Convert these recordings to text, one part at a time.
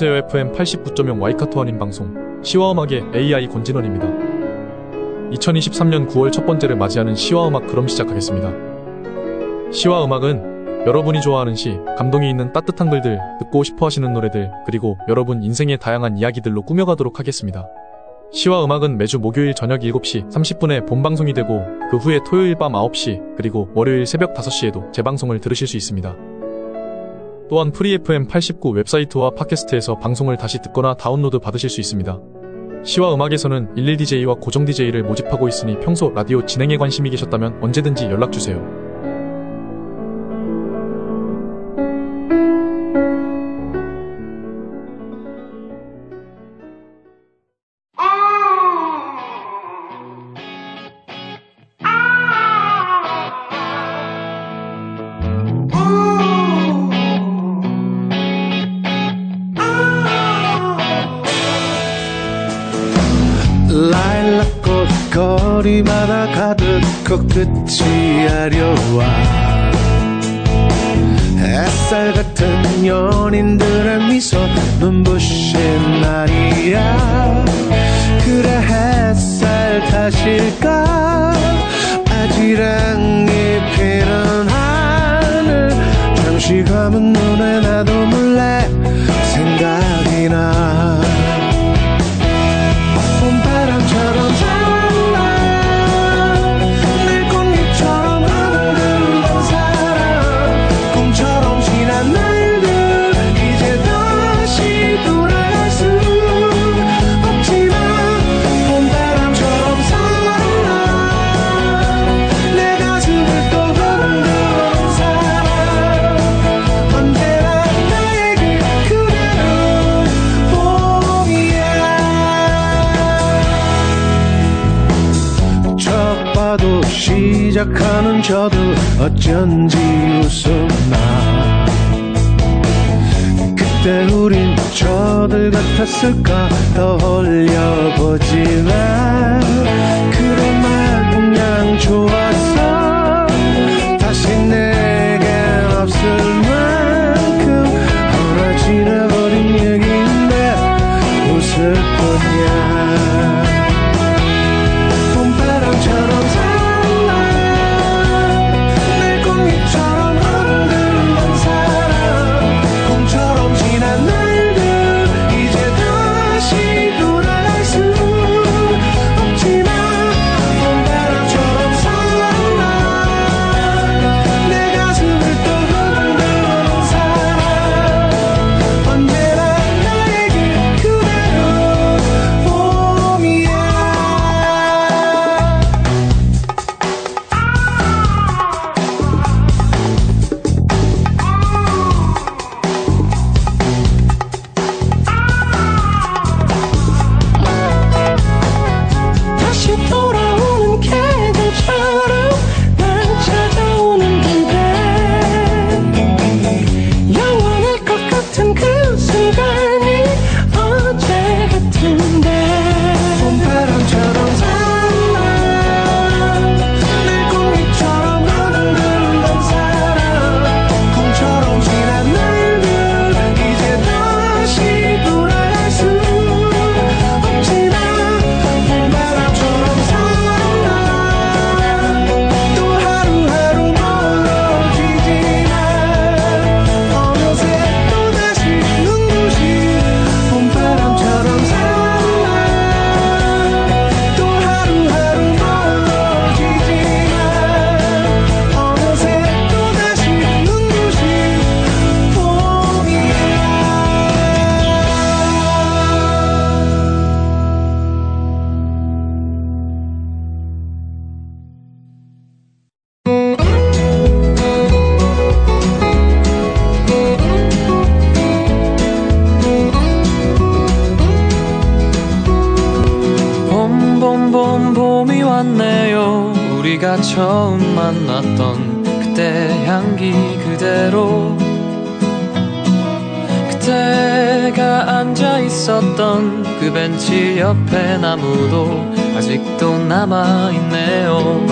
안녕하세요. FM 89.0 와이카토 아닌 방송 시와음악의 AI 권진원입니다. 2023년 9월 첫 번째를 맞이하는 시와음악 그럼 시작하겠습니다. 시와음악은 여러분이 좋아하는 시, 감동이 있는 따뜻한 글들, 듣고 싶어 하시는 노래들, 그리고 여러분 인생의 다양한 이야기들로 꾸며가도록 하겠습니다. 시와 음악은 매주 목요일 저녁 7시 30분에 본방송이 되고 그 후에 토요일 밤 9시 그리고 월요일 새벽 5시에도 재방송을 들으실 수 있습니다. 또한 Free FM 89 웹사이트와 팟캐스트에서 방송을 다시 듣거나 다운로드 받으실 수 있습니다. 시와 음악에서는 11DJ와 고정 DJ를 모집하고 있으니 평소 라디오 진행에 관심이 계셨다면 언제든지 연락주세요. 햇살 같은 연인들의 미소 눈부신 날이야. 그래 햇살 탓일까? 아지랑이 피는 하늘. 잠시 감은 눈에 나도 몰래 생각이 나 시작하는 저도 어쩐지 웃음나. 그때 우린 저들 같았을까? 떠올려보지만 그런 말 그냥 좋았어. 다시 내겐 없을 만큼 하나 지나버린 얘기인데 웃을 뿐이 향기 그대로 그때가 앉아 있었던 그 벤치 옆에 나무도 아직도 남아 있네요.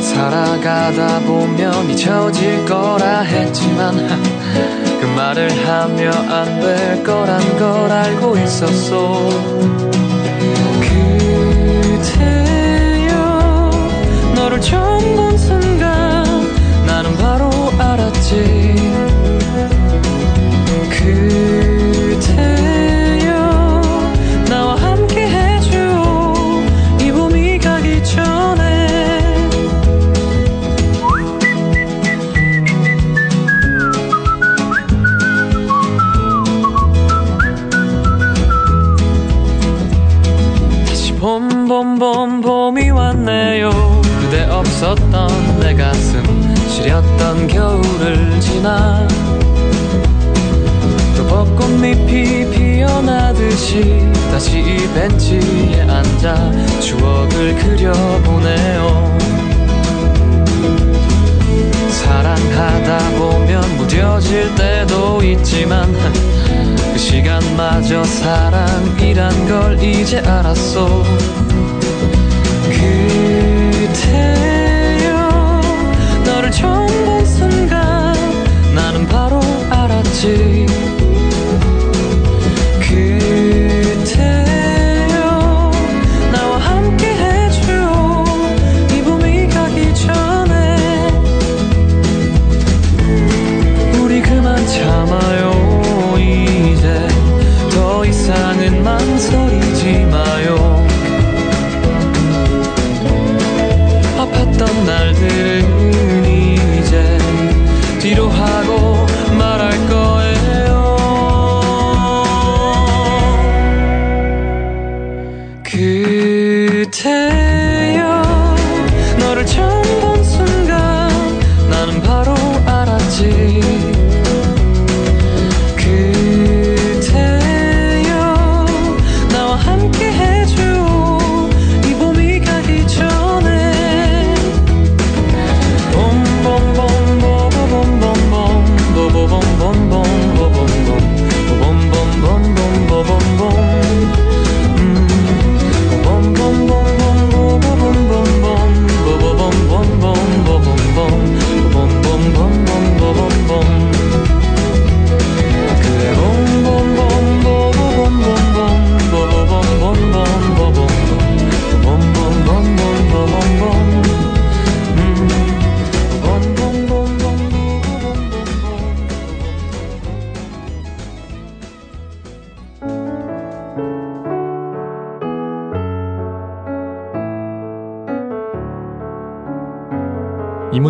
살아가다 보면 잊혀질 거라 했지만 그 말을 하며 안 될 거란 걸 알고 있었어. 처음 본 순간 나는 바로 알았지. 지나 또 벚꽃잎이 피어나듯이 다시 이 벤치에 앉아 추억을 그려보네요. 사랑하다 보면 무뎌질 때도 있지만 그 시간마저 사랑이란 걸 이제 알았어. 그대 알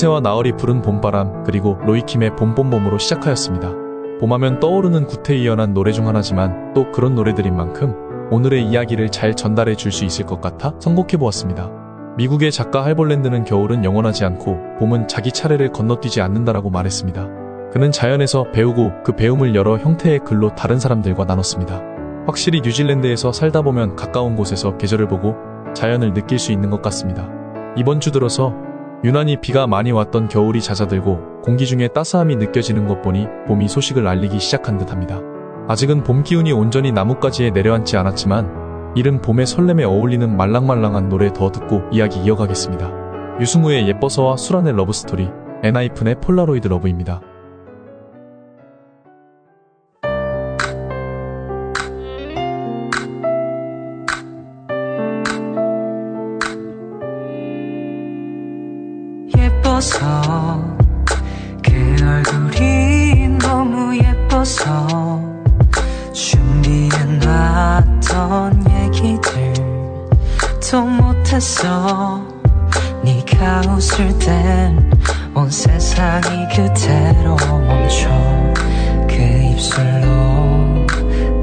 이문세와 나얼이 부른 봄바람 그리고 로이킴의 봄봄봄으로 시작하였습니다. 봄하면 떠오르는 구태의연한 노래 중 하나지만 또 그런 노래들인 만큼 오늘의 이야기를 잘 전달해 줄 수 있을 것 같아 선곡해 보았습니다. 미국의 작가 할볼랜드는 겨울은 영원하지 않고 봄은 자기 차례를 건너뛰지 않는다라고 말했습니다. 그는 자연에서 배우고 그 배움을 여러 형태의 글로 다른 사람들과 나눴습니다. 확실히 뉴질랜드에서 살다 보면 가까운 곳에서 계절을 보고 자연을 느낄 수 있는 것 같습니다. 이번 주 들어서 유난히 비가 많이 왔던 겨울이 잦아들고 공기 중에 따스함이 느껴지는 것 보니 봄이 소식을 알리기 시작한 듯합니다. 아직은 봄 기운이 온전히 나뭇가지에 내려앉지 않았지만 이른 봄의 설렘에 어울리는 말랑말랑한 노래 더 듣고 이야기 이어가겠습니다. 유승우의 예뻐서와 수란의 Love Story, 엔하이픈의 Polaroid Love입니다. 예뻐서 준비해놨던 얘기들 또 못했어 네가 웃을 땐 온 세상이 그대로 멈춰. 그 입술로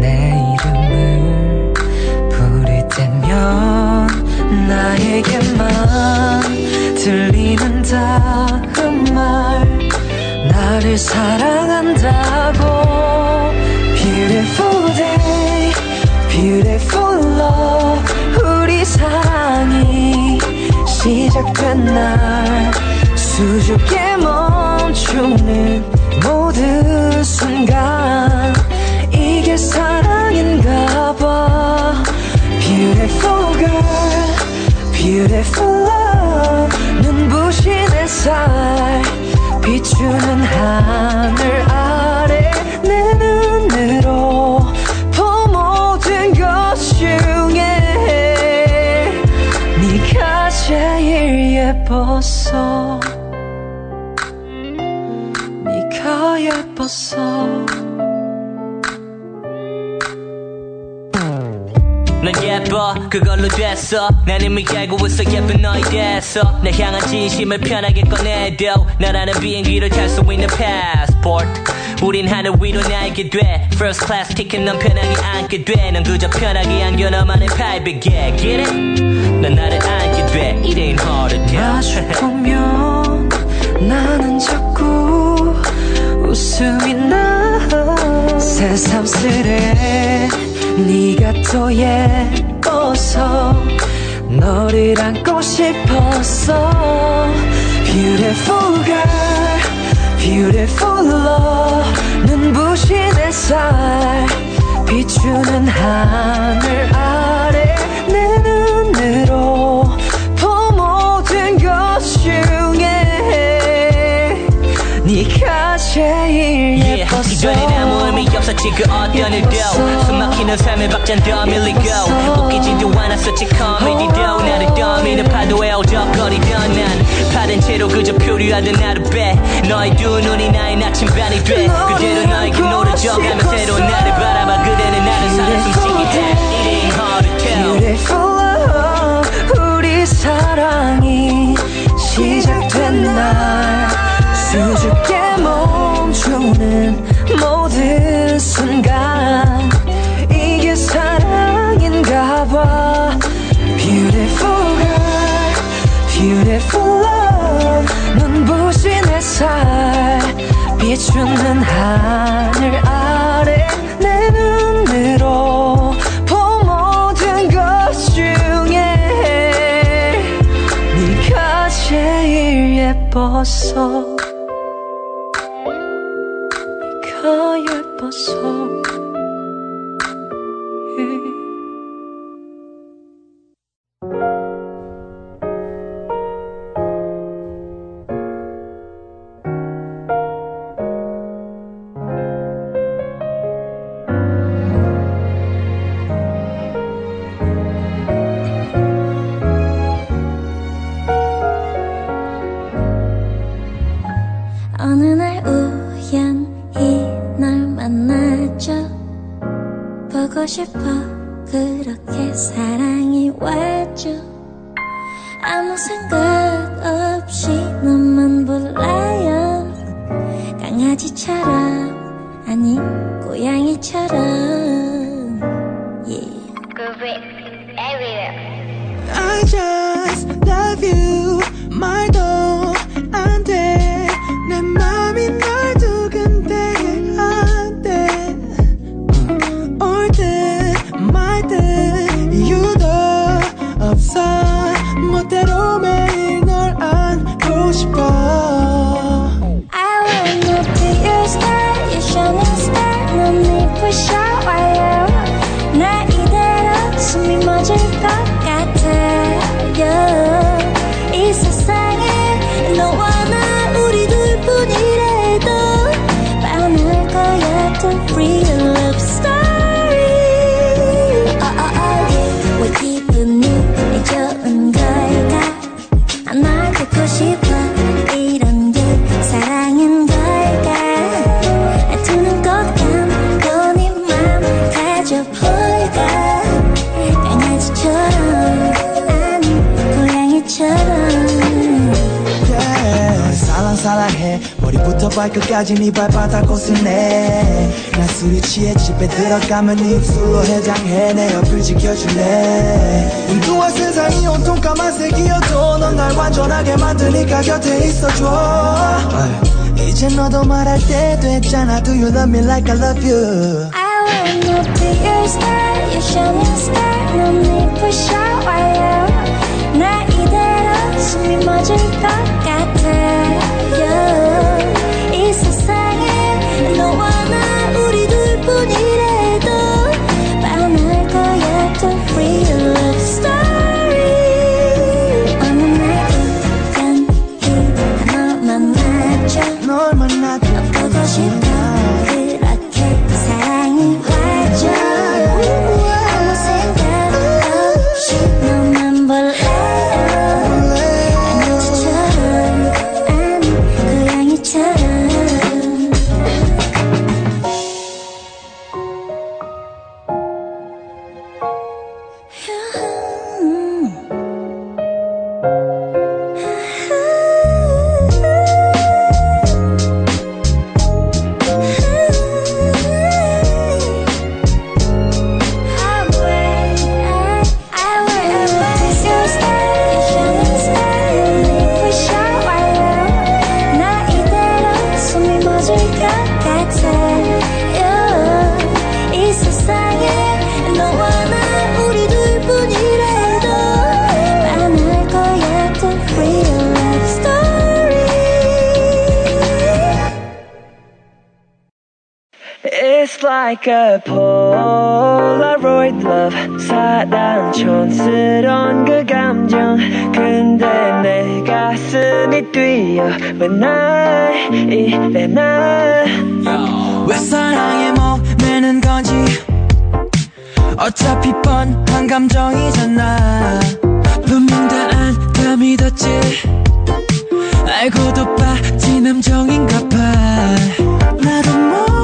내 이름을 부를 때면 나에게만 들리는 말 나를 사랑한다고 Beautiful day, beautiful love 우리 사랑이 시작된 날 수줍게 멈추는 모든 순간 이게 사랑인가 봐 Beautiful girl Beautiful love 눈부신 햇살 비추는 하늘 아래 내 눈으로 본 모든 것 중에 네가 제일 예뻤어 그걸로 됐어. 난 이미 알고 있어. 예쁜 너에 대해서. 내 향한 진심을 편하게 꺼내도 나라는 비행기를 탈 수 있는 passport. 우린 하늘 위로 날게 돼. First class ticket 넌 편하게 앉게 돼넌 그저 편하게 안겨 너만의 팔베개 Get it? 난 나를 안게 돼. It ain't hard to tell 보면 나는 자꾸 웃음이 나. 새삼스레 네가 더예 뻐서 너를 안고 싶었어 Beautiful girl Beautiful love 눈부신 햇살 비추는 하늘 아 없었지 그 어떤 일도 숨막히는 삶의 박잔 더 밀리고 웃기지도 않았었지 코미디도 나를 떠미는 파도에 어적거리던 난 파된 채로 그저 표류하던 하루 배 너의 두 눈이 나의 나침반이 돼. 그대로 너에게 노려져가며 새로운 나를 바라봐. 그대는 나를 살아 숨쉬게 해 to tell 예뻤어 머리부터 발끝까지 네 발바닥 옷을내 난 술이 취해 집에 들어가면 네 입술로 해장해 내. 옆을 지켜줄래? 운동화 세상이 온통 까만색이어도 넌 날 완전하게 만드니까 곁에 있어줘. 이제 너도 말할 때 됐잖아. Do you love me like I love you? I wanna be your star, your shining star. 넌네 부셔와요. 나 이대로 숨이 멎을 것 같아요 보 It's like a Polaroid love. 사랑 촌스러운 그 감정. 근데 내 가슴이 뛰어 I 이래 나왜 사랑에 목매는 건지? 어차피 뻔한 감정이잖아. 분명 다 안다 믿었지. 알고도 빠진 함정인가 봐. 나도 모르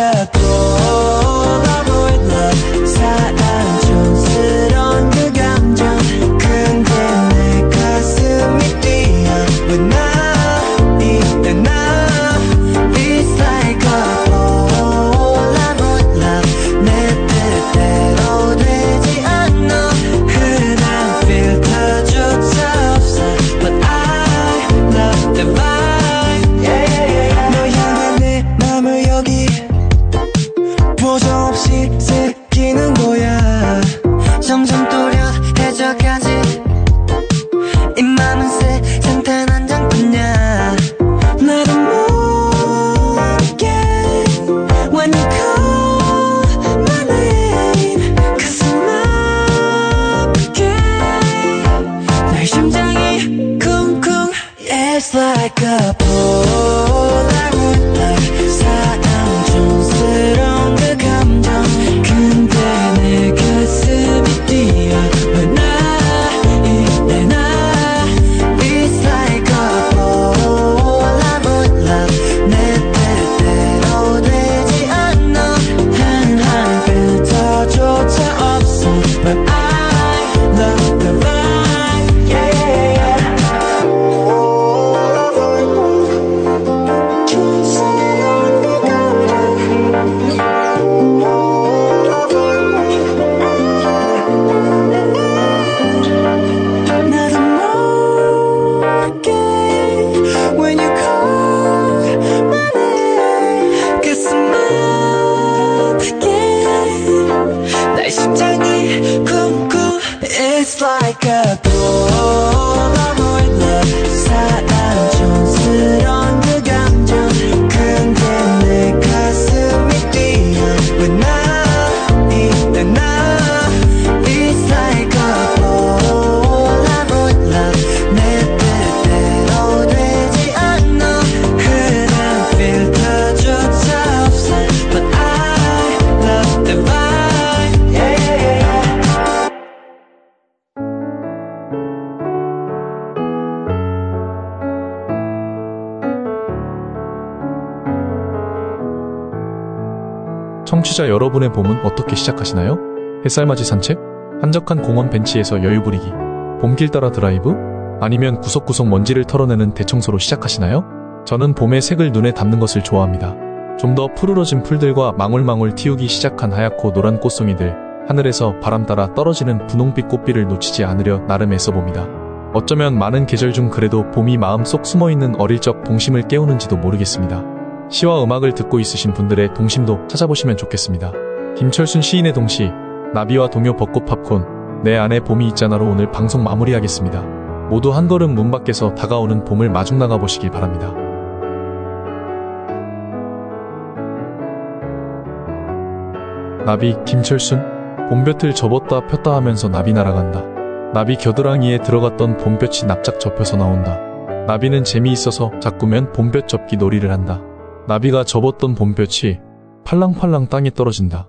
حياتك like a 여러분의 봄은 어떻게 시작하시나요? 햇살맞이 산책? 한적한 공원 벤치에서 여유 부리기? 봄길 따라 드라이브? 아니면 구석구석 먼지를 털어내는 대청소로 시작하시나요? 저는 봄의 색을 눈에 담는 것을 좋아합니다. 좀 더 푸르러진 풀들과 망울망울 틔우기 시작한 하얗고 노란 꽃송이들, 하늘에서 바람 따라 떨어지는 분홍빛 꽃비를 놓치지 않으려 나름 애써봅니다. 어쩌면 많은 계절 중 그래도 봄이 마음속 숨어있는 어릴 적 동심을 깨우는지도 모르겠습니다. 시와 음악을 듣고 있으신 분들의 동심도 찾아보시면 좋겠습니다. 김철순 시인의 동시, 나비와 동요 벚꽃 팝콘, 내 안에 봄이 있잖아로 오늘 방송 마무리하겠습니다. 모두 한 걸음 문 밖에서 다가오는 봄을 마중 나가 보시길 바랍니다. 나비 김철순 봄볕을 접었다 폈다 하면서 나비 날아간다. 나비 겨드랑이에 들어갔던 봄볕이 납작 접혀서 나온다. 나비는 재미있어서 자꾸면 봄볕 접기 놀이를 한다. 나비가 접었던 봄볕이 팔랑팔랑 땅에 떨어진다.